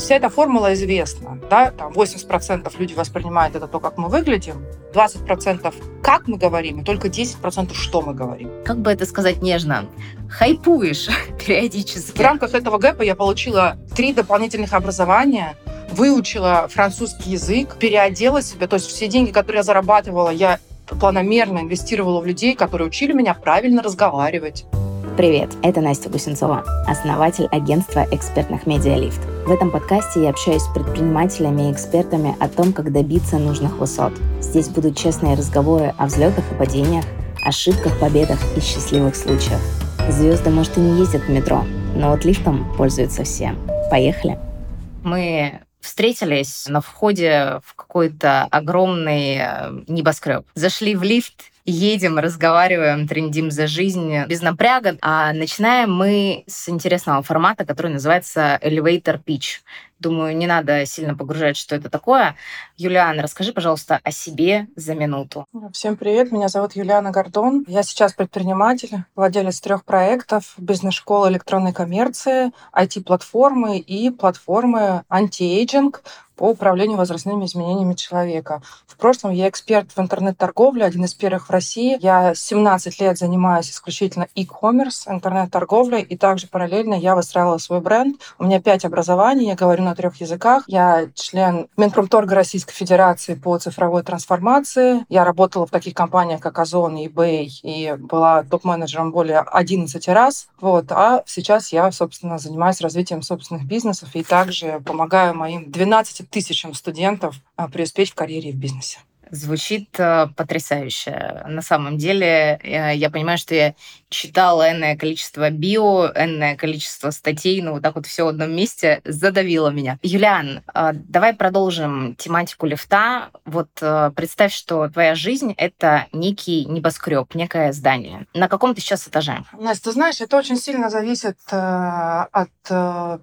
Вся эта формула известна. Да? Там 80% люди воспринимают это то, как мы выглядим, 20% как мы говорим, и только 10% что мы говорим. Как бы это сказать нежно? Хайпуешь периодически. В рамках этого гэпа я получила три дополнительных образования, выучила французский язык, переодела себя. То есть все деньги, которые я зарабатывала, я планомерно инвестировала в людей, которые учили меня правильно разговаривать. Привет, это Настя Гусенцова, основатель агентства экспертных медиалифт. В этом подкасте я общаюсь с предпринимателями и экспертами о том, как добиться нужных высот. Здесь будут честные разговоры о взлетах и падениях, ошибках, победах и счастливых случаях. Звезды, может, и не ездят в метро, но вот лифтом пользуются все. Поехали! Мы встретились на входе в какой-то огромный э, небоскреб. Зашли в лифт, едем, разговариваем, трендим за жизнь без напряга. А начинаем мы с интересного формата, который называется Elevator Pitch. Думаю, не надо сильно погружать, что это такое. Юлиана, расскажи, пожалуйста, о себе за минуту. Всем привет, меня зовут Юлиана Гордон. Я сейчас предприниматель, владелец трех проектов, бизнес-школы электронной коммерции, IT-платформы и платформы anti-aging, по управлению возрастными изменениями человека. В прошлом я эксперт в интернет-торговле, один из первых в России. Я 17 лет занимаюсь исключительно e-commerce, интернет-торговлей, и также параллельно я выстраивала свой бренд. У меня пять образований, я говорю на трех языках. Я член Минпромторга Российской Федерации по цифровой трансформации. Я работала в таких компаниях, как Ozon eBay, и была топ-менеджером более 11 раз. Вот. А сейчас я, собственно, занимаюсь развитием собственных бизнесов и также помогаю моим 12 тысячам студентов а, преуспеть в карьере и в бизнесе. Звучит э, потрясающе. На самом деле, э, я понимаю, что я читала энное количество био, энное количество статей, ну вот так вот все в одном месте задавило меня. Юлиан, э, давай продолжим тематику лифта. Вот представь, что твоя жизнь — это некий небоскреб, некое здание. На каком ты сейчас этаже? Настя, ты знаешь, это очень сильно зависит от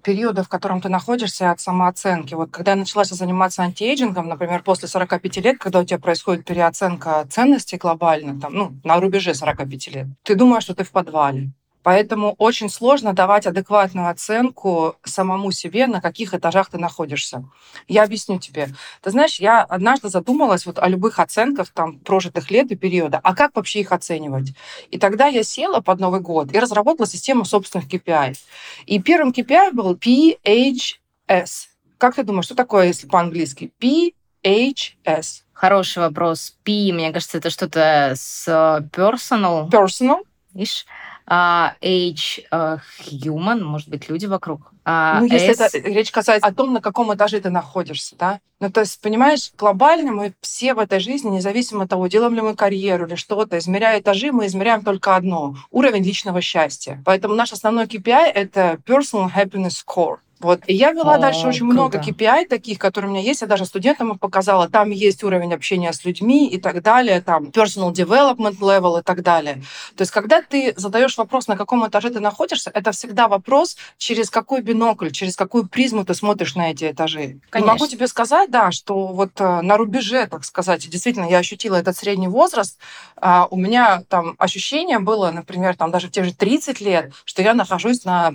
периода, в котором ты находишься, от самооценки. Вот когда я начала заниматься антиэйджингом, например, после 45 лет, когда у тебя происходит переоценка ценностей глобально, там, ну, на рубеже 45 лет, ты думаешь, что ты в подвале. Поэтому очень сложно давать адекватную оценку самому себе, на каких этажах ты находишься. Я объясню тебе. Ты знаешь, я однажды задумалась вот о любых оценках там, прожитых лет и периода, а как вообще их оценивать? И тогда я села под Новый год и разработала систему собственных KPI. И первым KPI был PHS. Как ты думаешь, что такое, если по-английски? PHS. Хороший вопрос. P, мне кажется, это что-то с personal. Personal. Видишь? Uh, H uh, human, может быть, люди вокруг. Uh, ну, если S... это речь касается о том, на каком этаже ты находишься, да? Ну, то есть, понимаешь, глобально мы все в этой жизни, независимо от того, делаем ли мы карьеру или что-то, измеряя этажи, мы измеряем только одно — уровень личного счастья. Поэтому наш основной KPI — это Personal Happiness Score. Вот. И я вела О, дальше очень круто. много KPI таких, которые у меня есть. Я даже студентам их показала. Там есть уровень общения с людьми и так далее, там personal development level и так далее. То есть, когда ты задаешь вопрос, на каком этаже ты находишься, это всегда вопрос, через какой бинокль, через какую призму ты смотришь на эти этажи. Конечно. могу тебе сказать, да, что вот э, на рубеже, так сказать, действительно, я ощутила этот средний возраст. А, у меня там ощущение было, например, там даже в те же 30 лет, что я нахожусь на,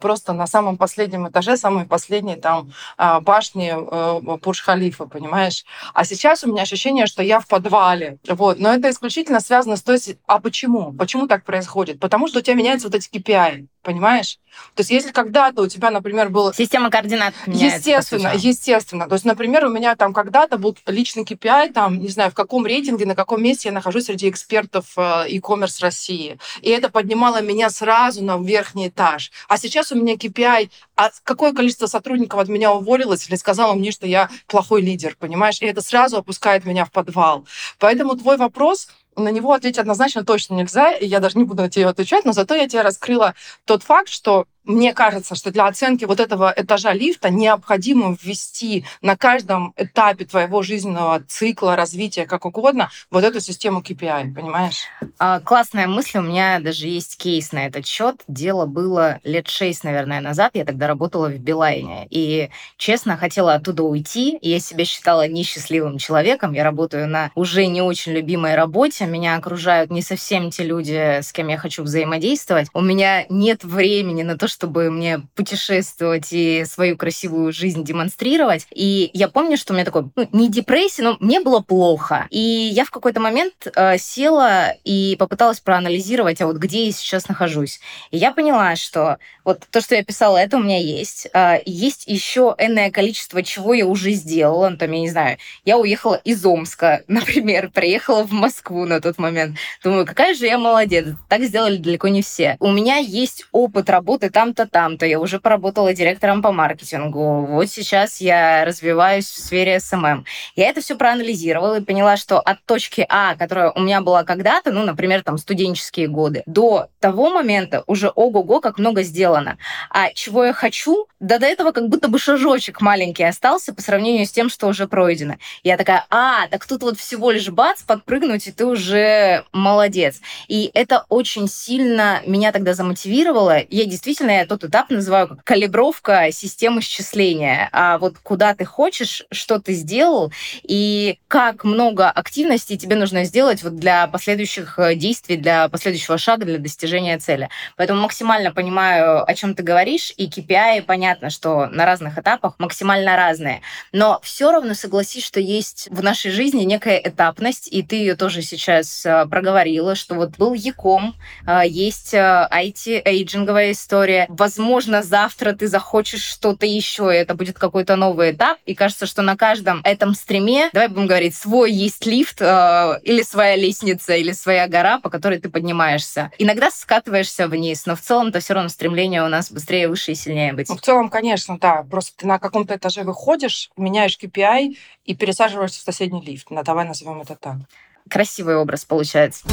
просто на самом последнем этаже самой последней там а, башни э, Бурж-Халифа, понимаешь? А сейчас у меня ощущение, что я в подвале. Вот. Но это исключительно связано с той... А почему? Почему так происходит? Потому что у тебя меняются вот эти KPI понимаешь? То есть если когда-то у тебя, например, был... Система координат меняется. Естественно, естественно. То есть, например, у меня там когда-то был личный KPI, там, не знаю, в каком рейтинге, на каком месте я нахожусь среди экспертов э, e-commerce России. И это поднимало меня сразу на верхний этаж. А сейчас у меня KPI, а какое количество сотрудников от меня уволилось или сказало мне, что я плохой лидер, понимаешь? И это сразу опускает меня в подвал. Поэтому твой вопрос на него ответить однозначно точно нельзя, и я даже не буду на тебе отвечать, но зато я тебе раскрыла тот факт, что мне кажется, что для оценки вот этого этажа лифта необходимо ввести на каждом этапе твоего жизненного цикла, развития, как угодно, вот эту систему KPI, понимаешь? А, классная мысль. У меня даже есть кейс на этот счет. Дело было лет шесть, наверное, назад. Я тогда работала в Билайне. И, честно, хотела оттуда уйти. Я себя считала несчастливым человеком. Я работаю на уже не очень любимой работе. Меня окружают не совсем те люди, с кем я хочу взаимодействовать. У меня нет времени на то, чтобы мне путешествовать и свою красивую жизнь демонстрировать. И я помню, что у меня такой, ну, не депрессия, но мне было плохо. И я в какой-то момент э, села и попыталась проанализировать, а вот где я сейчас нахожусь. И я поняла, что вот то, что я писала, это у меня есть. Э, есть еще энное количество, чего я уже сделала. Ну, там, я не знаю, я уехала из Омска, например, приехала в Москву на тот момент. Думаю, какая же я молодец. Так сделали далеко не все. У меня есть опыт работы там-то, там-то. Я уже поработала директором по маркетингу. Вот сейчас я развиваюсь в сфере СММ. Эм эм. Я это все проанализировала и поняла, что от точки А, которая у меня была когда-то, ну, например, там, студенческие годы, до того момента уже ого-го, как много сделано. А чего я хочу, да до этого как будто бы шажочек маленький остался по сравнению с тем, что уже пройдено. Я такая, а, так тут вот всего лишь бац, подпрыгнуть, и ты уже молодец. И это очень сильно меня тогда замотивировало. Я действительно я тот этап называю как калибровка системы счисления. А вот куда ты хочешь, что ты сделал, и как много активностей тебе нужно сделать вот для последующих э, действий, для последующего шага, для достижения цели. Поэтому максимально понимаю, о чем ты говоришь, и KPI понятно, что на разных этапах максимально разные. Но все равно согласись, что есть в нашей жизни некая этапность, и ты ее тоже сейчас э, проговорила, что вот был Яком, э, есть IT-эйджинговая история. Возможно, завтра ты захочешь что-то еще, и это будет какой-то новый этап. И кажется, что на каждом этом стриме, давай будем говорить, свой есть лифт э, или своя лестница, или своя гора, по которой ты поднимаешься. Иногда скатываешься вниз, но в целом-то все равно стремление у нас быстрее, выше и сильнее быть. Ну, в целом, конечно, да. Просто ты на каком-то этаже выходишь, меняешь KPI и пересаживаешься в соседний лифт. Ну, давай назовем это так. Красивый образ получается.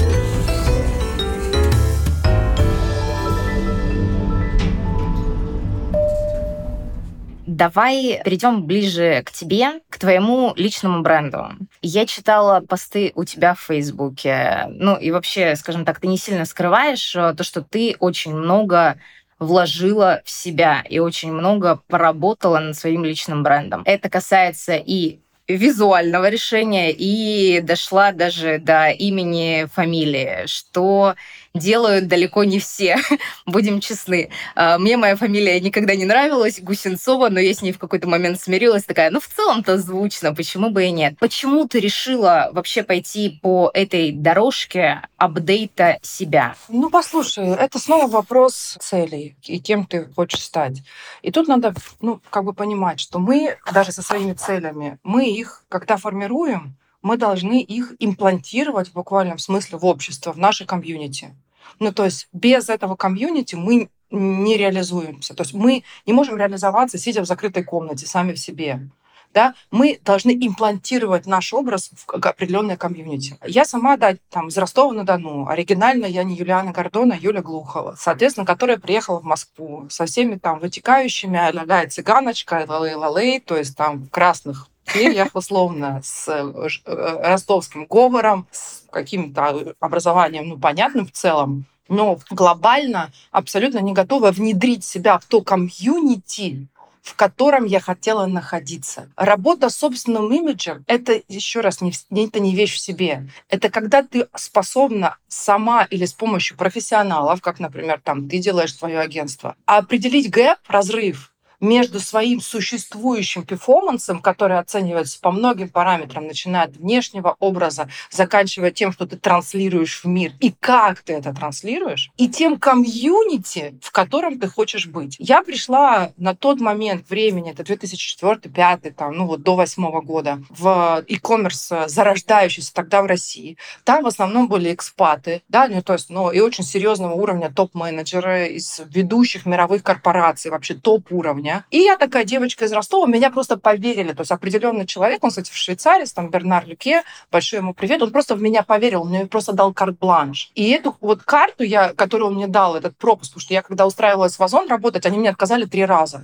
Давай перейдем ближе к тебе, к твоему личному бренду. Я читала посты у тебя в Фейсбуке. Ну и вообще, скажем так, ты не сильно скрываешь э, то, что ты очень много вложила в себя и очень много поработала над своим личным брендом. Это касается и визуального решения и дошла даже до имени, фамилии, что делают далеко не все, будем честны. А, мне моя фамилия никогда не нравилась, Гусенцова, но я с ней в какой-то момент смирилась, такая, ну, в целом-то звучно, почему бы и нет. Почему ты решила вообще пойти по этой дорожке апдейта себя? Ну, послушай, это снова вопрос целей и кем ты хочешь стать. И тут надо, ну, как бы понимать, что мы даже со своими целями, мы их, когда формируем, мы должны их имплантировать в буквальном смысле в общество, в наше комьюнити. Ну, то есть без этого комьюнити мы не реализуемся. То есть мы не можем реализоваться, сидя в закрытой комнате сами в себе. Да? Мы должны имплантировать наш образ в определенное комьюнити. Я сама, да, там, из Ростова-на-Дону. Оригинально я не Юлиана Гордона, а Юля Глухова. Соответственно, которая приехала в Москву со всеми там вытекающими а-ля цыганочка, лалей-лалей, то есть там в красных перьях, условно, с э, э, ростовским говором, с каким-то образованием, ну, понятным в целом, но глобально абсолютно не готова внедрить себя в то комьюнити, в котором я хотела находиться. Работа с собственным имиджем — это, еще раз, не, это не вещь в себе. Это когда ты способна сама или с помощью профессионалов, как, например, там ты делаешь свое агентство, определить gap, разрыв между своим существующим performance'ом, который оценивается по многим параметрам, начиная от внешнего образа, заканчивая тем, что ты транслируешь в мир, и как ты это транслируешь, и тем комьюнити, в котором ты хочешь быть. Я пришла на тот момент времени, это 2004-2005, там, ну вот до восьмого года, в e-commerce, зарождающийся тогда в России. Там в основном были экспаты, да, ну, то есть, ну, и очень серьезного уровня топ-менеджеры из ведущих мировых корпораций, вообще топ-уровня, и я такая девочка из Ростова, меня просто поверили. То есть определенный человек, он, кстати, в Швейцарии, там Бернар Люке, большой ему привет, он просто в меня поверил, он мне просто дал карт-бланш. И эту вот карту, я, которую он мне дал, этот пропуск, потому что я когда устраивалась в Озон работать, они мне отказали три раза.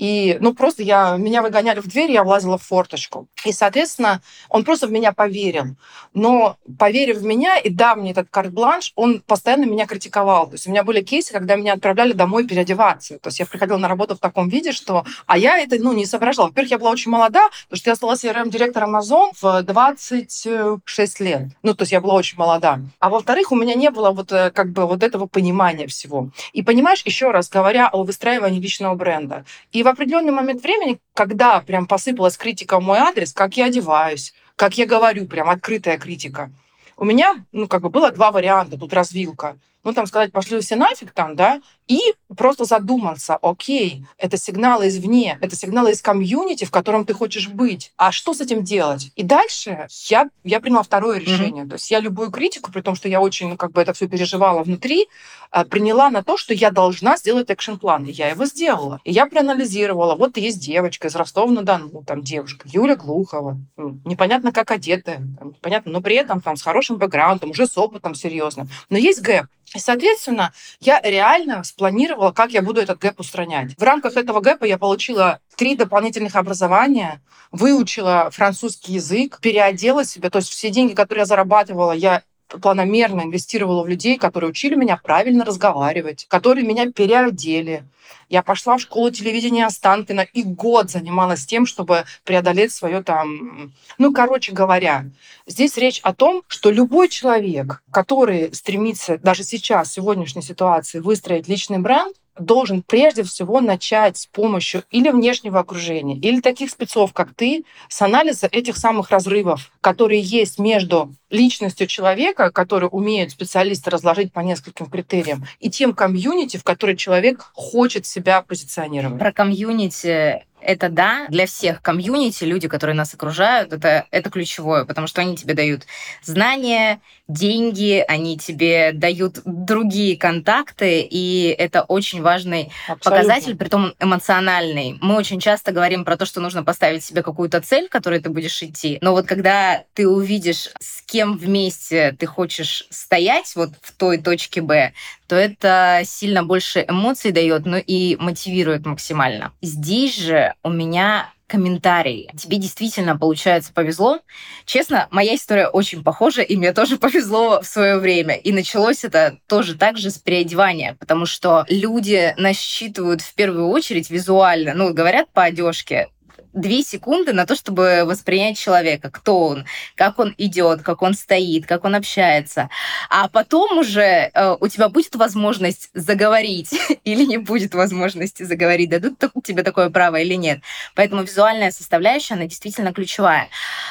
И, ну, просто я, меня выгоняли в дверь, я влазила в форточку. И, соответственно, он просто в меня поверил. Но поверив в меня и дав мне этот карт-бланш, он постоянно меня критиковал. То есть у меня были кейсы, когда меня отправляли домой переодеваться. То есть я приходила на работу в таком виде, что... А я это, ну, не соображала. Во-первых, я была очень молода, потому что я стала CRM-директором Amazon в 26 лет. Ну, то есть я была очень молода. А во-вторых, у меня не было вот э, как бы вот этого понимания всего. И понимаешь, еще раз говоря о выстраивании личного бренда. И определенный момент времени, когда прям посыпалась критика в мой адрес, как я одеваюсь, как я говорю, прям открытая критика, у меня, ну, как бы было два варианта, тут развилка. Ну, там сказать, пошли все нафиг там, да, и просто задуматься, окей, это сигналы извне, это сигналы из комьюнити, в котором ты хочешь быть. А что с этим делать? И дальше я, я приняла второе решение. Mm-hmm. То есть я любую критику, при том, что я очень, ну, как бы это все переживала внутри, а, приняла на то, что я должна сделать action-план. И я его сделала. И я проанализировала. Вот есть девочка из Ростова-на-Дону, там девушка, Юля Глухова. Непонятно, как одетая, непонятно, но при этом там с хорошим бэкграундом, уже с опытом серьезным. Но есть gap. И, соответственно, я реально спланировала, как я буду этот gap устранять. В рамках этого gap'а я получила три дополнительных образования, выучила французский язык, переодела себя. То есть все деньги, которые я зарабатывала, я планомерно инвестировала в людей, которые учили меня правильно разговаривать, которые меня переодели. Я пошла в школу телевидения Останкина и год занималась тем, чтобы преодолеть свое там... Ну, короче говоря, здесь речь о том, что любой человек, который стремится даже сейчас, в сегодняшней ситуации, выстроить личный бренд, должен прежде всего начать с помощью или внешнего окружения, или таких спецов, как ты, с анализа этих самых разрывов, которые есть между личностью человека, который умеют специалисты разложить по нескольким критериям, и тем комьюнити, в который человек хочет себя позиционировать. Про комьюнити это да, для всех комьюнити, люди, которые нас окружают, это, это ключевое, потому что они тебе дают знания, деньги, они тебе дают другие контакты, и это очень важный Абсолютно. показатель, притом эмоциональный. Мы очень часто говорим про то, что нужно поставить себе какую-то цель, к которой ты будешь идти, но вот когда ты увидишь, с кем вместе ты хочешь стоять вот в той точке Б, то это сильно больше эмоций дает, но и мотивирует максимально. Здесь же у меня комментарий. Тебе действительно, получается, повезло. Честно, моя история очень похожа, и мне тоже повезло в свое время. И началось это тоже так же с переодевания, потому что люди насчитывают в первую очередь визуально, ну, говорят по одежке, две секунды на то, чтобы воспринять человека, кто он, как он идет, как он стоит, как он общается. А потом уже э, у тебя будет возможность заговорить или не будет возможности заговорить, дадут тебе такое право или нет. Поэтому визуальная составляющая, она действительно ключевая.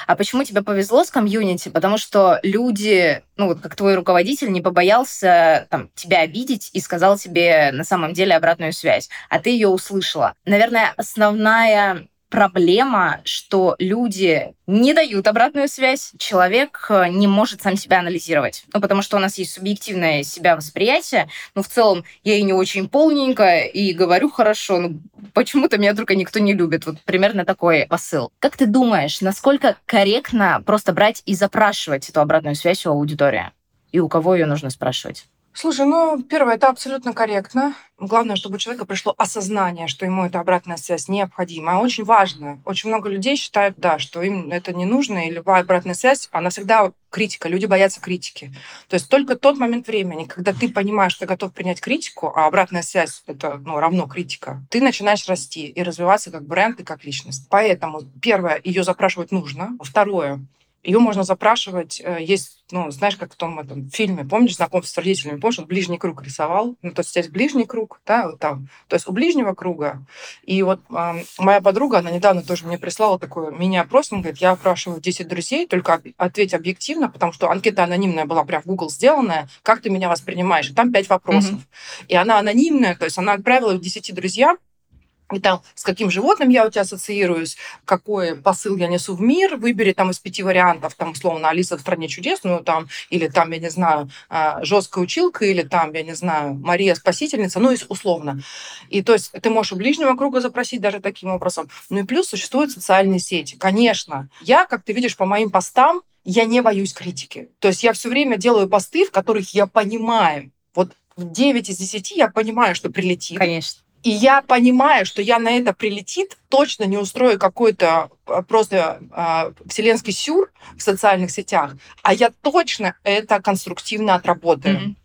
А почему тебе повезло с комьюнити? Потому что люди, ну вот как твой руководитель, не побоялся там, тебя обидеть и сказал тебе на самом деле обратную связь, а ты ее услышала. Наверное, основная проблема, что люди не дают обратную связь, человек э, не может сам себя анализировать. Ну, потому что у нас есть субъективное себя восприятие. Ну, в целом, я и не очень полненькая, и говорю хорошо, но почему-то меня только никто не любит. Вот примерно такой посыл. Как ты думаешь, насколько корректно просто брать и запрашивать эту обратную связь у аудитории? И у кого ее нужно спрашивать? Слушай, ну, первое, это абсолютно корректно. Главное, чтобы у человека пришло осознание, что ему эта обратная связь необходима. Очень важно. Очень много людей считают, да, что им это не нужно, и любая обратная связь, она всегда критика. Люди боятся критики. То есть только тот момент времени, когда ты понимаешь, что ты готов принять критику, а обратная связь это ну, равно критика, ты начинаешь расти и развиваться как бренд и как личность. Поэтому, первое, ее запрашивать нужно. Второе, ее можно запрашивать. Э, есть, ну, знаешь, как в том этом фильме, помнишь, знакомство с родителями, помнишь, он ближний круг рисовал. Ну, то есть здесь ближний круг, да, вот там. То есть у ближнего круга. И вот э, моя подруга, она недавно тоже мне прислала такой мини-опрос, он говорит, я опрашиваю 10 друзей, только ответь объективно, потому что анкета анонимная была прям в Google сделанная, как ты меня воспринимаешь? И там 5 вопросов. Mm-hmm. И она анонимная, то есть она отправила 10 друзьям, и там, с каким животным я у тебя ассоциируюсь, какой посыл я несу в мир, выбери там из пяти вариантов, там, условно, Алиса в стране чудес, ну, там, или там, я не знаю, а, жесткая училка, или там, я не знаю, Мария Спасительница, ну, условно. И то есть ты можешь у ближнего круга запросить даже таким образом. Ну и плюс существуют социальные сети. Конечно, я, как ты видишь по моим постам, я не боюсь критики. То есть я все время делаю посты, в которых я понимаю, вот в 9 из 10 я понимаю, что прилетит. Конечно И я понимаю, что я на это прилетит, точно не устрою какой-то а, просто э, вселенский сюр в социальных сетях, а я точно это конструктивно отработаю. Mm-hmm.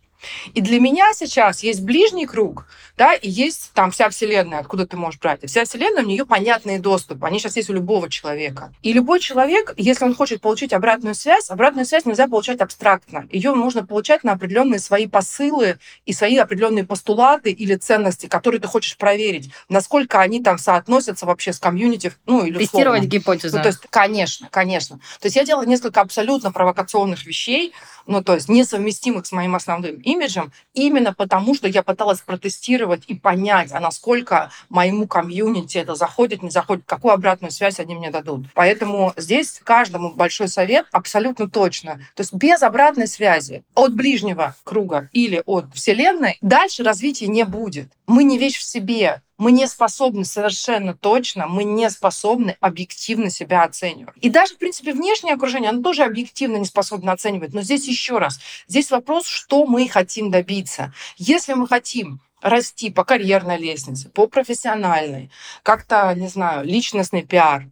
И для меня сейчас есть ближний круг, да, и есть там вся Вселенная, откуда ты можешь брать. И вся Вселенная, у нее понятные доступы. Они сейчас есть у любого человека. И любой человек, если он хочет получить обратную связь, обратную связь нельзя получать абстрактно. Ее нужно получать на определенные свои посылы и свои определенные постулаты или ценности, которые ты хочешь проверить, насколько они там соотносятся вообще с комьюнити, ну или Тестировать условно. гипотезу. Ну, то есть, конечно, конечно. То есть я делала несколько абсолютно провокационных вещей, ну, то есть несовместимых с моим основным имиджем, именно потому, что я пыталась протестировать и понять, а насколько моему комьюнити это заходит, не заходит, какую обратную связь они мне дадут. Поэтому здесь каждому большой совет абсолютно точно. То есть без обратной связи от ближнего круга или от Вселенной дальше развития не будет. Мы не вещь в себе мы не способны совершенно точно, мы не способны объективно себя оценивать. И даже, в принципе, внешнее окружение, оно тоже объективно не способно оценивать. Но здесь еще раз, здесь вопрос, что мы хотим добиться. Если мы хотим расти по карьерной лестнице, по профессиональной, как-то, не знаю, личностный пиар,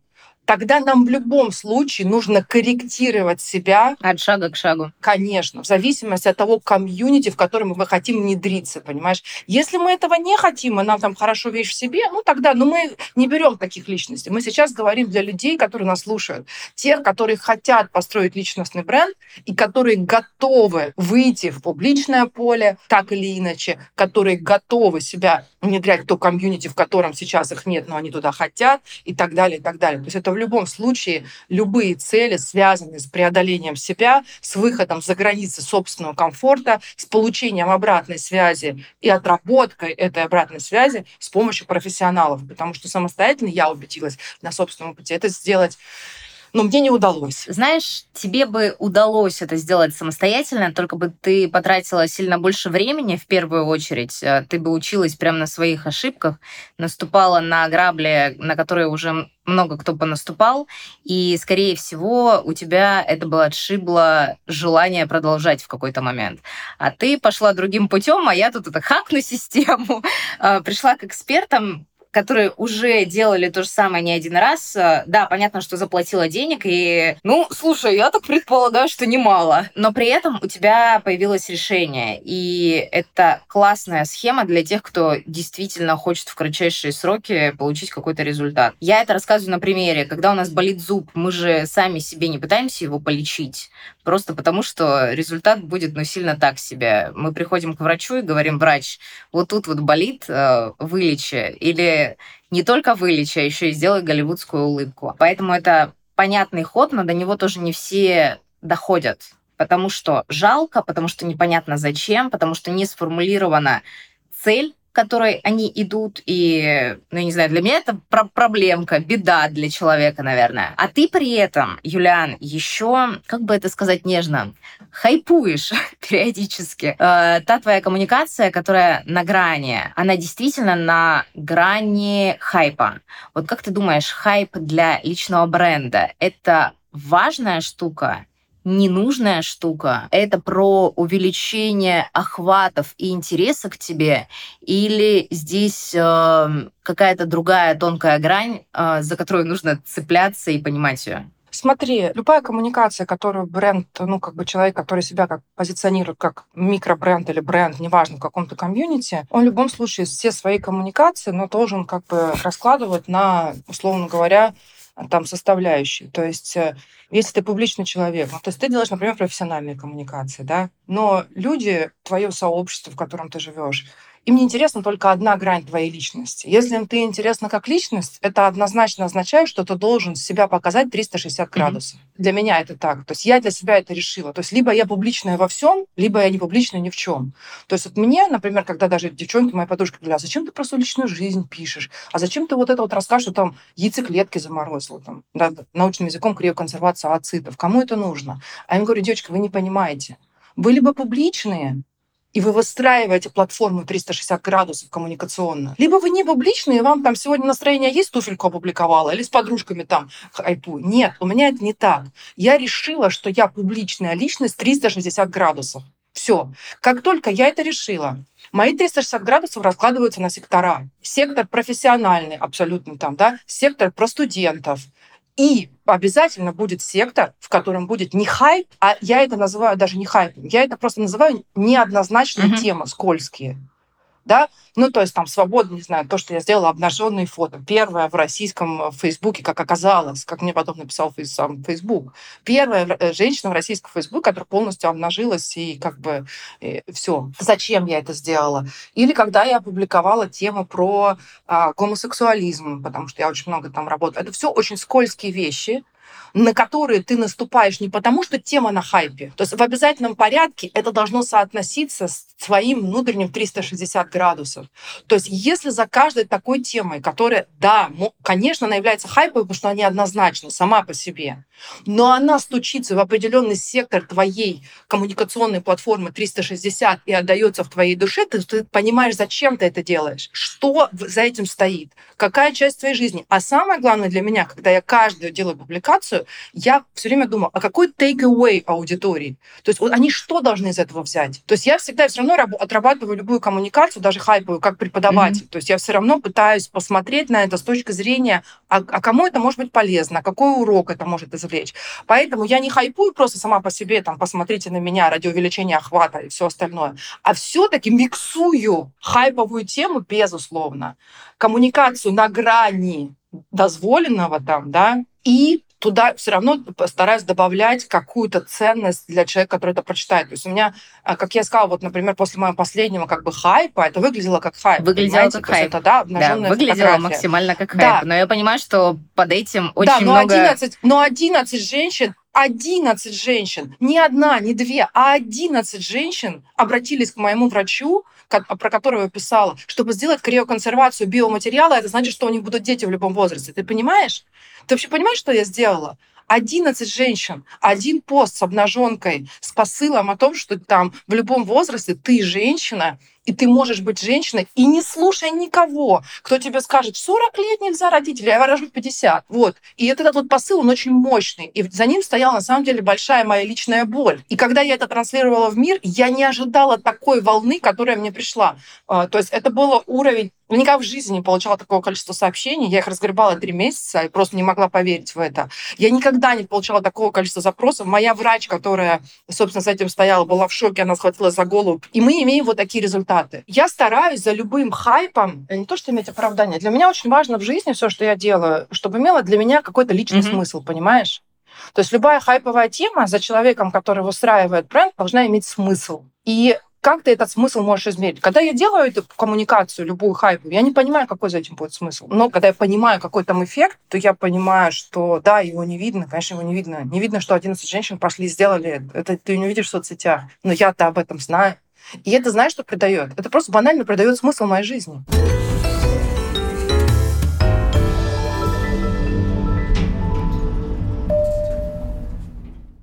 тогда нам в любом случае нужно корректировать себя. От шага к шагу. Конечно, в зависимости от того комьюнити, в котором мы хотим внедриться, понимаешь? Если мы этого не хотим, и нам там хорошо вещь в себе, ну тогда, ну мы не берем таких личностей. Мы сейчас говорим для людей, которые нас слушают. Тех, которые хотят построить личностный бренд и которые готовы выйти в публичное поле, так или иначе, которые готовы себя внедрять в то комьюнити, в котором сейчас их нет, но они туда хотят, и так далее, и так далее. То есть это в любом случае любые цели, связанные с преодолением себя, с выходом за границы собственного комфорта, с получением обратной связи и отработкой этой обратной связи с помощью профессионалов. Потому что самостоятельно я убедилась на собственном пути это сделать но мне не удалось. Знаешь, тебе бы удалось это сделать самостоятельно, только бы ты потратила сильно больше времени в первую очередь. Э, ты бы училась прямо на своих ошибках, наступала на грабли, на которые уже много кто понаступал, и, скорее всего, у тебя это было отшибло желание продолжать в какой-то момент. А ты пошла другим путем, а я тут это хакну систему, э, пришла к экспертам, которые уже делали то же самое не один раз, э, да, понятно, что заплатила денег, и, ну, слушай, я так предполагаю, что немало. Но при этом у тебя появилось решение, и это классная схема для тех, кто действительно хочет в кратчайшие сроки получить какой-то результат. Я это рассказываю на примере. Когда у нас болит зуб, мы же сами себе не пытаемся его полечить, просто потому что результат будет, ну, сильно так себе. Мы приходим к врачу и говорим, врач, вот тут вот болит, э, вылечи. Или не только вылечи, а еще и сделай голливудскую улыбку. Поэтому это понятный ход, но до него тоже не все доходят. Потому что жалко, потому что непонятно зачем, потому что не сформулирована цель которой они идут, и, ну, я не знаю, для меня это про проблемка, беда для человека, наверное. А ты при этом, Юлиан, еще, как бы это сказать нежно, хайпуешь периодически. Э, та твоя коммуникация, которая на грани, она действительно на грани хайпа. Вот как ты думаешь, хайп для личного бренда — это важная штука ненужная штука. Это про увеличение охватов и интереса к тебе, или здесь э, какая-то другая тонкая грань, э, за которую нужно цепляться и понимать ее? Смотри, любая коммуникация, которую бренд, ну, как бы человек, который себя как позиционирует как микробренд или бренд, неважно, в каком-то комьюнити, он в любом случае все свои коммуникации, но должен как бы раскладывать на, условно говоря, там составляющие. То есть, э, если ты публичный человек, то есть ты делаешь, например, профессиональные коммуникации, да, но люди, твое сообщество, в котором ты живешь, им не интересна только одна грань твоей личности. Если ты интересна как личность, это однозначно означает, что ты должен себя показать 360 градусов. Mm-hmm. Для меня это так. То есть я для себя это решила. То есть либо я публичная во всем, либо я не публичная ни в чем. То есть вот мне, например, когда даже девчонки, моя подружка говорила, а зачем ты про свою личную жизнь пишешь? А зачем ты вот это вот расскажешь, что там яйцеклетки заморозила, там, да, научным языком криоконсервация ацитов. Кому это нужно? А я им говорю, девочка, вы не понимаете. Вы либо публичные, и вы выстраиваете платформу 360 градусов коммуникационно. Либо вы не публичные, вам там сегодня настроение есть, туфельку опубликовала, или с подружками там хайпу. Нет, у меня это не так. Я решила, что я публичная личность 360 градусов. Все. Как только я это решила, Мои 360 градусов раскладываются на сектора. Сектор профессиональный абсолютно там, да, сектор про студентов, и обязательно будет сектор, в котором будет не хайп, а я это называю даже не хайп, я это просто называю неоднозначные mm-hmm. темы, скользкие да, ну, то есть там свободно, не знаю, то, что я сделала обнаженные фото. Первое в российском э, Фейсбуке, как оказалось, как мне потом написал сам Фейсбук. Первая э, женщина в российском Фейсбуке, которая полностью обнажилась и как бы все. Зачем я это сделала? Или когда я опубликовала тему про а, гомосексуализм, потому что я очень много там работаю. Это все очень скользкие вещи, на которые ты наступаешь не потому, что тема на хайпе. То есть в обязательном порядке это должно соотноситься с своим внутренним 360 градусов. То есть если за каждой такой темой, которая, да, конечно, она является хайповой, потому что она неоднозначна сама по себе, но она стучится в определенный сектор твоей коммуникационной платформы 360 и отдается в твоей душе, ты, ты понимаешь, зачем ты это делаешь, что за этим стоит, какая часть твоей жизни. А самое главное для меня, когда я каждую делаю публикацию, я все время думаю, а какой take-away аудитории? То есть вот они что должны из этого взять? То есть я всегда все равно отрабатываю любую коммуникацию, даже хайповую, как преподаватель. Mm-hmm. То есть я все равно пытаюсь посмотреть на это с точки зрения, а, а кому это может быть полезно, какой урок это может извлечь. Поэтому я не хайпую просто сама по себе, там, посмотрите на меня ради увеличения охвата и все остальное, а все-таки миксую хайповую тему, безусловно, коммуникацию на грани дозволенного там, да, и туда все равно постараюсь добавлять какую-то ценность для человека, который это прочитает. То есть у меня, а, как я сказала, вот, например, после моего последнего как бы хайпа, это выглядело как хайп. Выглядело как хайп. Это, да, да, выглядело фотография. максимально как хайп. Да. Но я понимаю, что под этим очень да, но много... 11, но 11 женщин 11 женщин, не одна, не две, а 11 женщин обратились к моему врачу, про которого я писала, чтобы сделать криоконсервацию биоматериала, это значит, что у них будут дети в любом возрасте. Ты понимаешь? Ты вообще понимаешь, что я сделала? 11 женщин, один пост с обнаженкой, с посылом о том, что там в любом возрасте ты женщина, и ты можешь быть женщиной, и не слушай никого, кто тебе скажет, 40 лет нельзя родить, или я рожу в 50. Вот. И этот вот посыл, он очень мощный. И за ним стояла, на самом деле, большая моя личная боль. И когда я это транслировала в мир, я не ожидала такой волны, которая мне пришла. А, то есть это был уровень никогда в жизни не получала такого количества сообщений. Я их разгребала три месяца и просто не могла поверить в это. Я никогда не получала такого количества запросов. Моя врач, которая, собственно, с этим стояла, была в шоке, она схватилась за голову. И мы имеем вот такие результаты. Я стараюсь за любым хайпом, не то что иметь оправдание, для меня очень важно в жизни все, что я делаю, чтобы имело для меня какой-то личный mm-hmm. смысл, понимаешь? То есть любая хайповая тема за человеком, который выстраивает бренд, должна иметь смысл. И как ты этот смысл можешь измерить? Когда я делаю эту коммуникацию, любую хайпу, я не понимаю, какой за этим будет смысл. Но когда я понимаю, какой там эффект, то я понимаю, что да, его не видно, конечно, его не видно. Не видно, что 11 женщин пошли и сделали это. Ты не увидишь в соцсетях. Но я-то об этом знаю. И это знаешь, что придает? Это просто банально придает смысл моей жизни.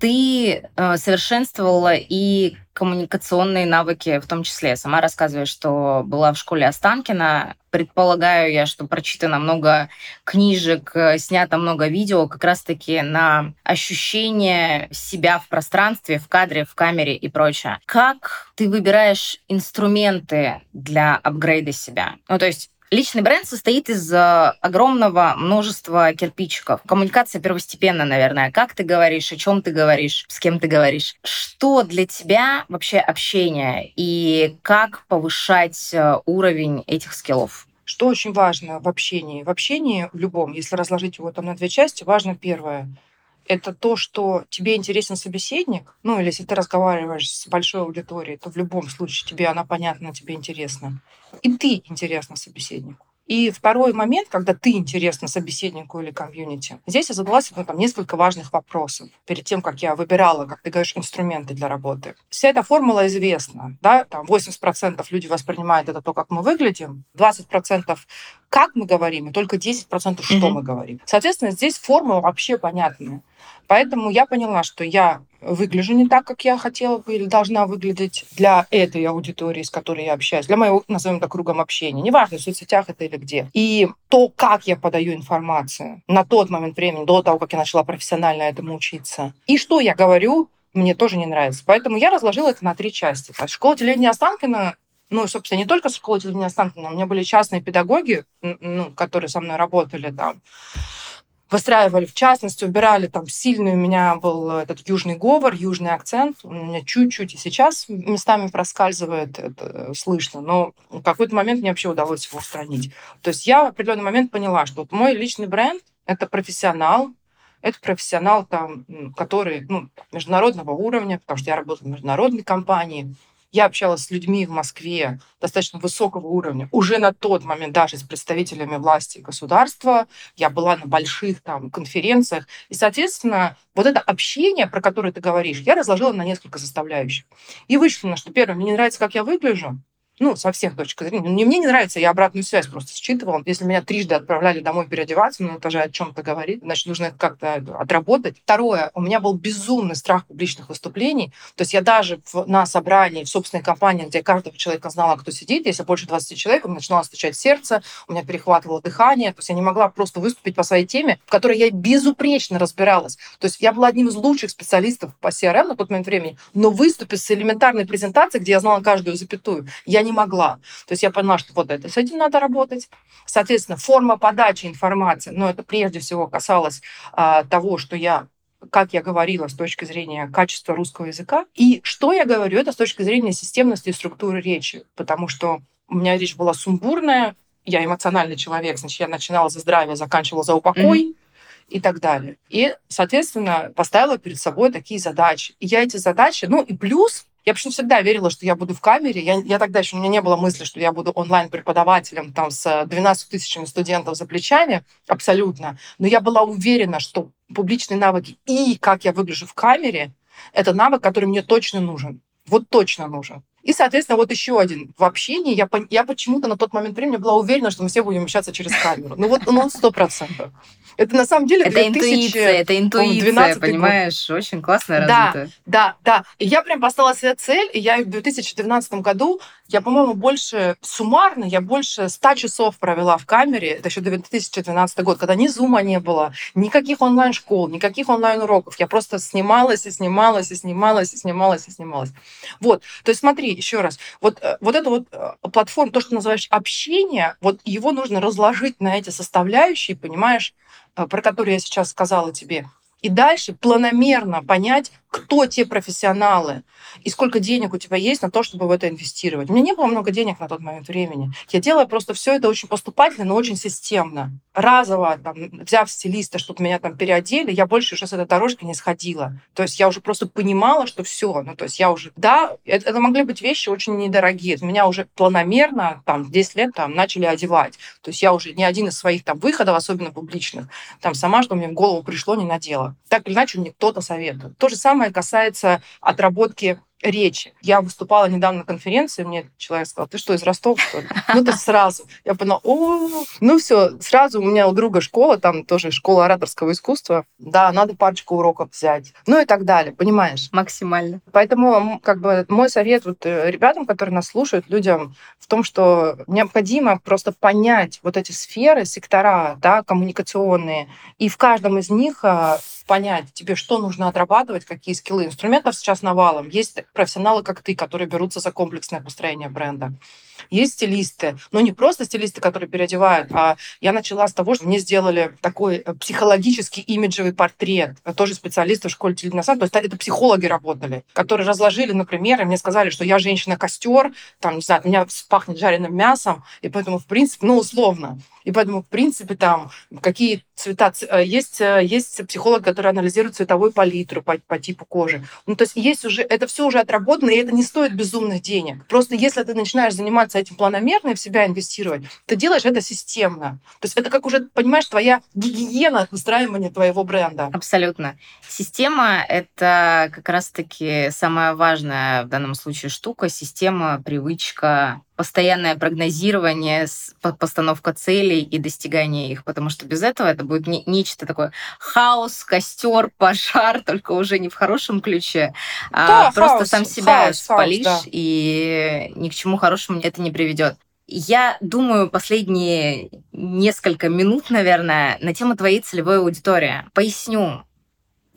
Ты э, совершенствовала и коммуникационные навыки в том числе. Сама рассказываешь, что была в школе Останкина. Предполагаю я, что прочитано много книжек, э, снято много видео как раз-таки на ощущение себя в пространстве, в кадре, в камере и прочее. Как ты выбираешь инструменты для апгрейда себя? Ну, то есть Личный бренд состоит из э, огромного множества кирпичиков. Коммуникация первостепенная, наверное. Как ты говоришь, о чем ты говоришь, с кем ты говоришь. Что для тебя вообще общение и как повышать э, уровень этих скиллов? Что очень важно в общении? В общении в любом, если разложить его там на две части, важно первое это то, что тебе интересен собеседник, ну или если ты разговариваешь с большой аудиторией, то в любом случае тебе она понятна, тебе интересна. И ты интересна собеседнику. И второй момент, когда ты интересна собеседнику или комьюнити, здесь я задалась ну, там, несколько важных вопросов перед тем, как я выбирала, как ты говоришь, инструменты для работы. Вся эта формула известна. Да? Там 80% люди воспринимают это то, как мы выглядим, 20% как мы говорим, и только 10% что mm-hmm. мы говорим. Соответственно, здесь формула вообще понятная. Поэтому я поняла, что я выгляжу не так, как я хотела бы или должна выглядеть для этой аудитории, с которой я общаюсь, для моего, назовем это, кругом общения. Неважно, в соцсетях это или где. И то, как я подаю информацию на тот момент времени, до того, как я начала профессионально этому учиться, и что я говорю, мне тоже не нравится. Поэтому я разложила это на три части. Школа телевидения Останкина ну, собственно, не только с школы телевидения Останкина, у меня были частные педагоги, ну, которые со мной работали там, выстраивали, в частности, убирали там сильный у меня был этот южный говор, южный акцент. У меня чуть-чуть и сейчас местами проскальзывает, это слышно, но в какой-то момент мне вообще удалось его устранить. То есть я в определенный момент поняла, что вот мой личный бренд — это профессионал, это профессионал, там, который ну, международного уровня, потому что я работаю в международной компании, я общалась с людьми в Москве достаточно высокого уровня. Уже на тот момент даже с представителями власти и государства. Я была на больших там конференциях. И, соответственно, вот это общение, про которое ты говоришь, я разложила на несколько составляющих. И вышло что, первое, мне не нравится, как я выгляжу ну, со всех точек зрения. Не мне не нравится, я обратную связь просто считывала. Если меня трижды отправляли домой переодеваться, ну, это же о чем-то говорит, значит, нужно это как-то отработать. Второе, у меня был безумный страх публичных выступлений. То есть я даже в, на собрании, в собственной компании, где каждого человека знала, кто сидит, если больше 20 человек, у меня начинало стучать сердце, у меня перехватывало дыхание, то есть я не могла просто выступить по своей теме, в которой я безупречно разбиралась. То есть я была одним из лучших специалистов по CRM на тот момент времени, но выступить с элементарной презентацией, где я знала каждую запятую, я не не могла. То есть я поняла, что вот это, с этим надо работать. Соответственно, форма подачи информации, но это прежде всего касалось а, того, что я как я говорила, с точки зрения качества русского языка. И что я говорю, это с точки зрения системности и структуры речи, потому что у меня речь была сумбурная, я эмоциональный человек, значит, я начинала за здравие, заканчивала за упокой. Mm-hmm и так далее. И, соответственно, поставила перед собой такие задачи. И я эти задачи, ну и плюс я почему всегда верила, что я буду в камере. Я, я тогда еще, у меня не было мысли, что я буду онлайн-преподавателем там с 12 тысячами студентов за плечами, абсолютно. Но я была уверена, что публичные навыки и как я выгляжу в камере, это навык, который мне точно нужен. Вот точно нужен. И, соответственно, вот еще один. В общении я, я почему-то на тот момент времени была уверена, что мы все будем общаться через камеру. Ну вот, ну, сто процентов. Это на самом деле это 2000, интуиция, это интуиция, понимаешь, год. очень классно развита. Да, да, да. И я прям поставила себе цель, и я в 2012 году, я, по-моему, больше суммарно, я больше 100 часов провела в камере, это еще 2012 год, когда ни зума не было, никаких онлайн-школ, никаких онлайн-уроков. Я просто снималась и снималась и снималась и снималась и снималась. Вот, то есть смотри, еще раз, вот, э, вот это вот э, платформа, то, что называешь общение, вот его нужно разложить на эти составляющие, понимаешь, э, про которые я сейчас сказала тебе. И дальше планомерно понять, кто те профессионалы и сколько денег у тебя есть на то, чтобы в это инвестировать. У меня не было много денег на тот момент времени. Я делала просто все это очень поступательно, но очень системно. Разово, там, взяв стилиста, чтобы меня там переодели, я больше уже с этой дорожки не сходила. То есть я уже просто понимала, что все. Ну, то есть я уже, да, это, это могли быть вещи очень недорогие. Меня уже планомерно, там, 10 лет там, начали одевать. То есть я уже ни один из своих там выходов, особенно публичных, там сама, что мне в голову пришло, не надела. Так или иначе, мне кто-то советует. То же самое самое касается отработки речи. Я выступала недавно на конференции, мне человек сказал, ты что, из Ростова, что ли? Ну, то сразу. Я поняла, о, ну все, сразу у меня у друга школа, там тоже школа ораторского искусства. Да, надо парочку уроков взять. Ну и так далее, понимаешь? Максимально. Поэтому, как бы, мой совет вот э, ребятам, которые нас слушают, людям, в том, что необходимо просто понять вот эти сферы, сектора, да, коммуникационные, и в каждом из них а, понять тебе, что нужно отрабатывать, какие скиллы. Инструментов сейчас навалом. Есть профессионалы, как ты, которые берутся за комплексное построение бренда. Есть стилисты, но не просто стилисты, которые переодевают, а я начала с того, что мне сделали такой э, психологический имиджевый портрет. Тоже специалисты в школе телевидения. То есть это психологи работали, которые разложили, например, и мне сказали, что я женщина-костер, там, не знаю, меня пахнет жареным мясом, и поэтому, в принципе, ну, условно. И поэтому, в принципе, там какие цвета... Э, есть, э, есть психолог, который анализирует цветовую палитру по, по типу кожи. Ну, то есть есть уже... Это все уже отработано, и это не стоит безумных денег. Просто если ты начинаешь заниматься этим планомерно и в себя инвестировать, ты делаешь это системно. То есть это как уже, понимаешь, твоя гигиена выстраивания твоего бренда. Абсолютно. Система — это как раз-таки самая важная в данном случае штука. Система, привычка, постоянное прогнозирование, постановка целей и достигание их, потому что без этого это будет не, нечто такое хаос, костер, пожар, только уже не в хорошем ключе, а да, а просто хаос, сам себя хаос, спалишь, хаос, да. и ни к чему хорошему это не приведет. Я думаю, последние несколько минут, наверное, на тему твоей целевой аудитории. Поясню.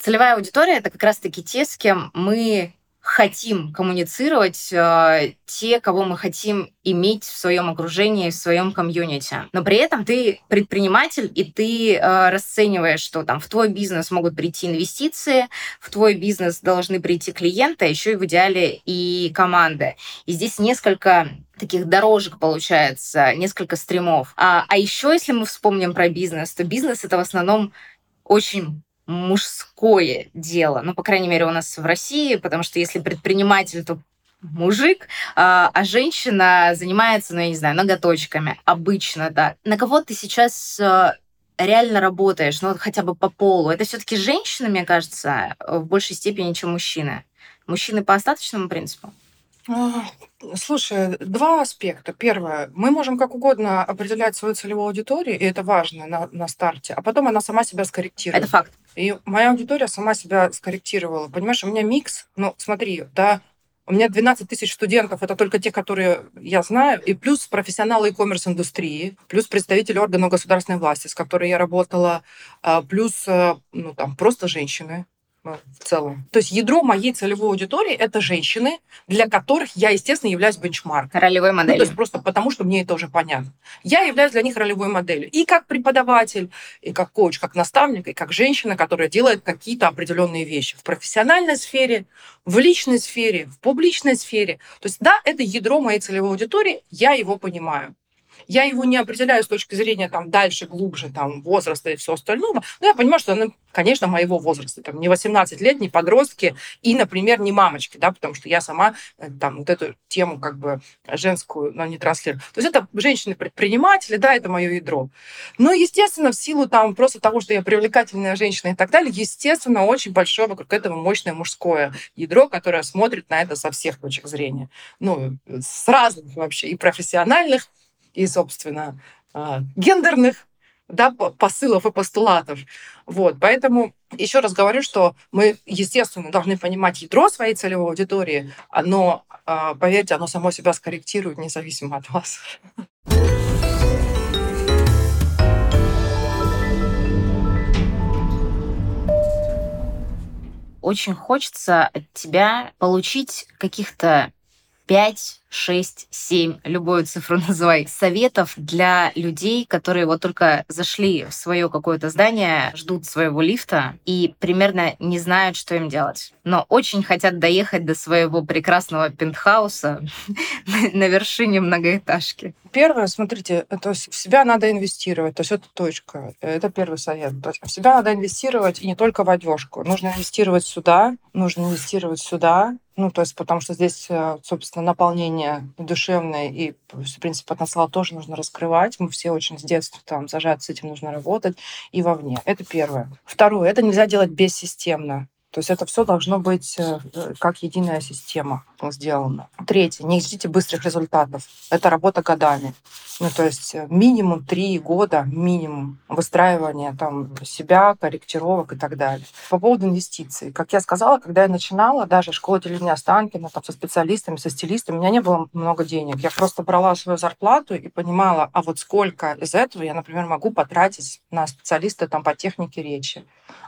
Целевая аудитория — это как раз-таки те, с кем мы хотим коммуницировать, э, те, кого мы хотим иметь в своем окружении, в своем комьюнити. Но при этом ты предприниматель, и ты э, расцениваешь, что там в твой бизнес могут прийти инвестиции, в твой бизнес должны прийти клиенты, а еще и в идеале и команды. И здесь несколько таких дорожек получается, несколько стримов. А, а еще, если мы вспомним про бизнес, то бизнес это в основном очень мужское дело. Ну, по крайней мере, у нас в России, потому что если предприниматель, то мужик, а, а женщина занимается, ну, я не знаю, ноготочками. Обычно, да. На кого ты сейчас а, реально работаешь, ну, хотя бы по полу? Это все-таки женщины, мне кажется, в большей степени, чем мужчины. Мужчины по остаточному принципу? А, слушай, два аспекта. Первое, мы можем как угодно определять свою целевую аудиторию, и это важно на, на старте, а потом она сама себя скорректирует. Это факт. И моя аудитория сама себя скорректировала. Понимаешь, у меня микс, ну, смотри, да, у меня 12 тысяч студентов, это только те, которые я знаю, и плюс профессионалы e-commerce индустрии, плюс представители органов государственной власти, с которой я работала, а, плюс э, ну, там, просто женщины, в целом. То есть ядро моей целевой аудитории — это женщины, для которых я, естественно, являюсь бенчмарком. Ролевой моделью. Ну, то есть просто потому, что мне это уже понятно. Я являюсь для них ролевой моделью. И как преподаватель, и как коуч, как наставник, и как женщина, которая делает какие-то определенные вещи в профессиональной сфере, в личной сфере, в публичной сфере. То есть да, это ядро моей целевой аудитории, я его понимаю. Я его не определяю с точки зрения там дальше, глубже, там, возраста и все остальное. Но я понимаю, что она, конечно, моего возраста. Там, не 18 лет, не подростки и, например, не мамочки, да, потому что я сама э, там вот эту тему как бы женскую, но не транслирую. То есть это женщины-предприниматели, да, это мое ядро. Но, естественно, в силу там просто того, что я привлекательная женщина и так далее, естественно, очень большое вокруг этого мощное мужское ядро, которое смотрит на это со всех точек зрения. Ну, с разных вообще, и профессиональных, и, собственно, а, гендерных да, посылов и постулатов. Вот, поэтому еще раз говорю, что мы, естественно, должны понимать ядро своей целевой аудитории, но, а, поверьте, оно само себя скорректирует независимо от вас. Очень хочется от тебя получить каких-то пять 6, 7, любую цифру называй, советов для людей, которые вот только зашли в свое какое-то здание, ждут своего лифта и примерно не знают, что им делать. Но очень хотят доехать до своего прекрасного пентхауса на вершине многоэтажки. Первое, смотрите, то есть в себя надо инвестировать, то есть это точка, это первый совет. То есть в себя надо инвестировать и не только в одежку. Нужно инвестировать сюда, нужно инвестировать сюда, ну, то есть потому что здесь, э, собственно, наполнение душевное и, в принципе, потенциал тоже нужно раскрывать. Мы все очень с детства там зажаты, с этим нужно работать и вовне. Это первое. Второе, это нельзя делать бессистемно. То есть это все должно быть э, как единая система сделано. Третье, не ждите быстрых результатов. Это работа годами. Ну, то есть э, минимум три года, минимум выстраивания там себя, корректировок и так далее. По поводу инвестиций. Как я сказала, когда я начинала, даже школа телевидения Останкина, там, со специалистами, со стилистами, у меня не было много денег. Я просто брала свою зарплату и понимала, а вот сколько из этого я, например, могу потратить на специалиста там, по технике речи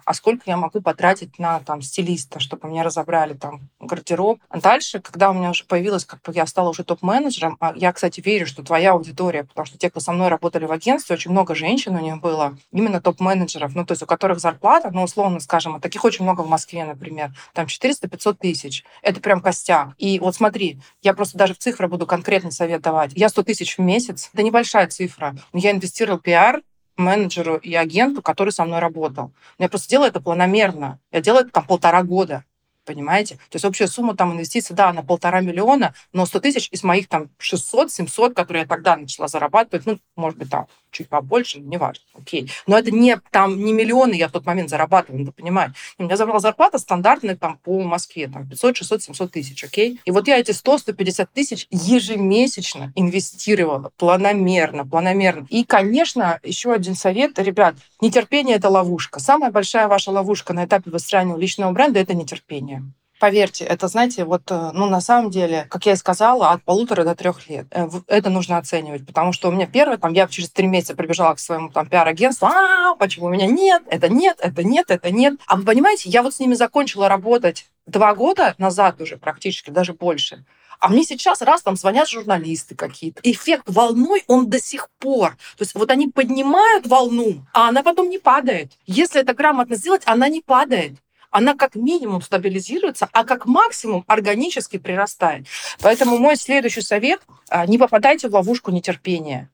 а сколько я могу потратить на там стилиста, чтобы мне разобрали там гардероб. А дальше, когда у меня уже появилась, как бы я стала уже топ-менеджером, а я, кстати, верю, что твоя аудитория, потому что те, кто со мной работали в агентстве, очень много женщин у них было, именно топ-менеджеров, ну, то есть у которых зарплата, ну, условно скажем, таких очень много в Москве, например, там 400-500 тысяч. Это прям костяк. И вот смотри, я просто даже в цифры буду конкретный совет давать. Я 100 тысяч в месяц, это небольшая цифра, но я инвестировал пиар, менеджеру и агенту, который со мной работал. Я просто делаю это планомерно. Я делаю это там полтора года понимаете? То есть общая сумма там инвестиций, да, на полтора миллиона, но 100 тысяч из моих там 600-700, которые я тогда начала зарабатывать, ну, может быть, там чуть побольше, не важно, окей. Но это не там не миллионы я в тот момент зарабатывала, надо понимать. У меня забрала зарплата стандартная там по Москве, там 500, 600, 700 тысяч, окей? И вот я эти 100-150 тысяч ежемесячно инвестировала планомерно, планомерно. И, конечно, еще один совет, ребят, нетерпение – это ловушка. Самая большая ваша ловушка на этапе выстраивания личного бренда – это нетерпение. Поверьте, это, знаете, вот, э, ну, на самом деле, как я и сказала, от полутора до трех лет. Э, это нужно оценивать, потому что у меня первое, там, я через три месяца прибежала к своему там пиар-агентству, а, почему у меня нет, это нет, это нет, это нет. А вы понимаете, я вот с ними закончила работать два года назад уже практически, даже больше. А мне сейчас раз там звонят журналисты какие-то. Эффект волной, он до сих пор. То есть вот они поднимают волну, а она потом не падает. Если это грамотно сделать, она не падает она как минимум стабилизируется, а как максимум органически прирастает. Поэтому мой следующий совет а, – не попадайте в ловушку нетерпения.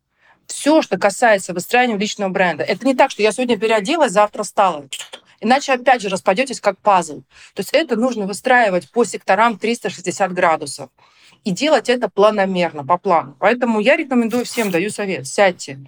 Все, что касается выстраивания личного бренда. Это не так, что я сегодня переоделась, завтра стала. Иначе, опять же, распадетесь как пазл. То есть это нужно выстраивать по секторам 360 градусов. И делать это планомерно, по плану. Поэтому я рекомендую всем, даю совет, сядьте,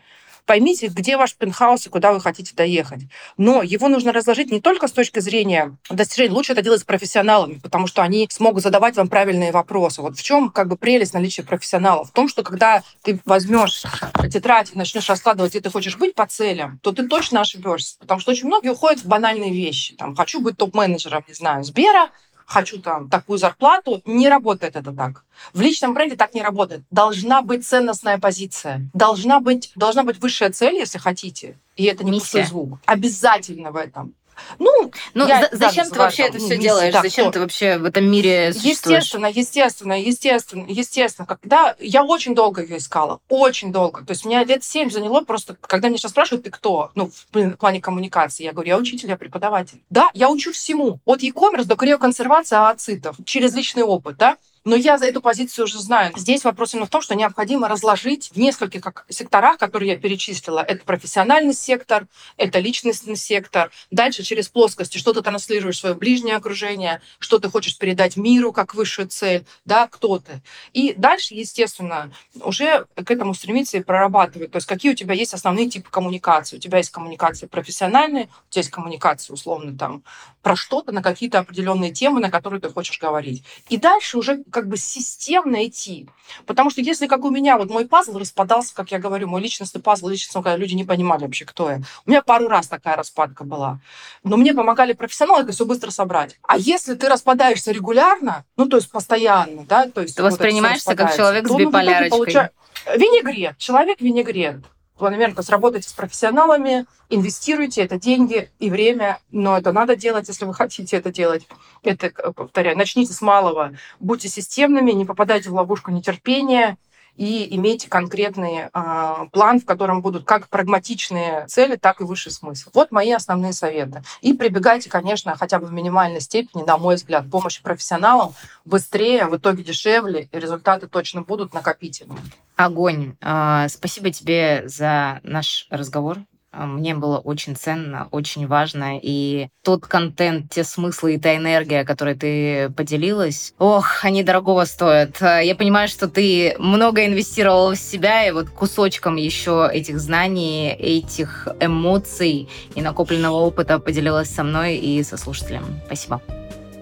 Поймите, где ваш пентхаус и куда вы хотите доехать. Но его нужно разложить не только с точки зрения достижений. Лучше это делать с профессионалами, потому что они смогут задавать вам правильные вопросы. Вот в чем как бы прелесть наличия профессионалов? В том, что когда ты возьмешь тетрадь и начнешь раскладывать, где ты хочешь быть по целям, то ты точно ошибешься. Потому что очень многие уходят в банальные вещи. Там, хочу быть топ-менеджером, не знаю, Сбера, хочу там такую зарплату. Не работает это так. В личном бренде так не работает. Должна быть ценностная позиция. Должна быть, должна быть высшая цель, если хотите. И это не Миссия. пустой звук. Обязательно в этом. Ну, ну за, зачем ты вообще это все делаешь? Да, зачем кто? ты вообще в этом мире Естественно, естественно, естественно, естественно. Когда я очень долго ее искала, очень долго. То есть меня лет семь заняло просто, когда меня сейчас спрашивают, ты кто? Ну, в плане коммуникации. Я говорю, я учитель, я преподаватель. Да, я учу всему. От e-commerce до криоконсервации ацитов через личный опыт, да. Но я за эту позицию уже знаю. Здесь вопрос именно в том, что необходимо разложить в нескольких как, секторах, которые я перечислила. Это профессиональный сектор, это личностный сектор. Дальше через плоскости, что ты транслируешь свое ближнее окружение, что ты хочешь передать миру как высшую цель, да, кто ты. И дальше, естественно, уже к этому стремиться и прорабатывать. То есть какие у тебя есть основные типы коммуникации. У тебя есть коммуникация профессиональная, у тебя есть коммуникация условно там про что-то, на какие-то определенные темы, на которые ты хочешь говорить. И дальше уже как бы системно идти. Потому что если, как у меня, вот мой пазл распадался, как я говорю, мой личностный пазл, личностный, когда люди не понимали вообще, кто я. У меня пару раз такая распадка была. Но мне помогали профессионалы это все быстро собрать. А если ты распадаешься регулярно, ну, то есть постоянно, да, то есть... Ты вот воспринимаешься как человек с биполярочкой. Ну, получа... Винегрет. Человек винегрет планомерно, то есть работайте с профессионалами, инвестируйте, это деньги и время, но это надо делать, если вы хотите это делать. Это, повторяю, начните с малого, будьте системными, не попадайте в ловушку нетерпения, и имейте конкретный э, план, в котором будут как прагматичные цели, так и высший смысл. Вот мои основные советы. И прибегайте, конечно, хотя бы в минимальной степени, на мой взгляд, помощи профессионалам быстрее, в итоге дешевле, и результаты точно будут накопительными. Огонь. А, спасибо тебе за наш разговор. А, мне было очень ценно, очень важно. И тот контент, те смыслы и та энергия, которой ты поделилась, ох, они дорогого стоят. А, я понимаю, что ты много инвестировала в себя, и вот кусочком еще этих знаний, этих эмоций и накопленного опыта поделилась со мной и со слушателем. Спасибо.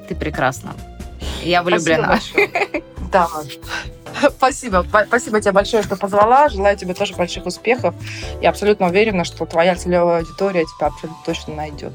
Ты прекрасна. Я влюблена. Да. Спасибо. Спасибо тебе большое, что позвала. Желаю тебе тоже больших успехов. И абсолютно уверена, что твоя целевая аудитория тебя абсолютно точно найдет.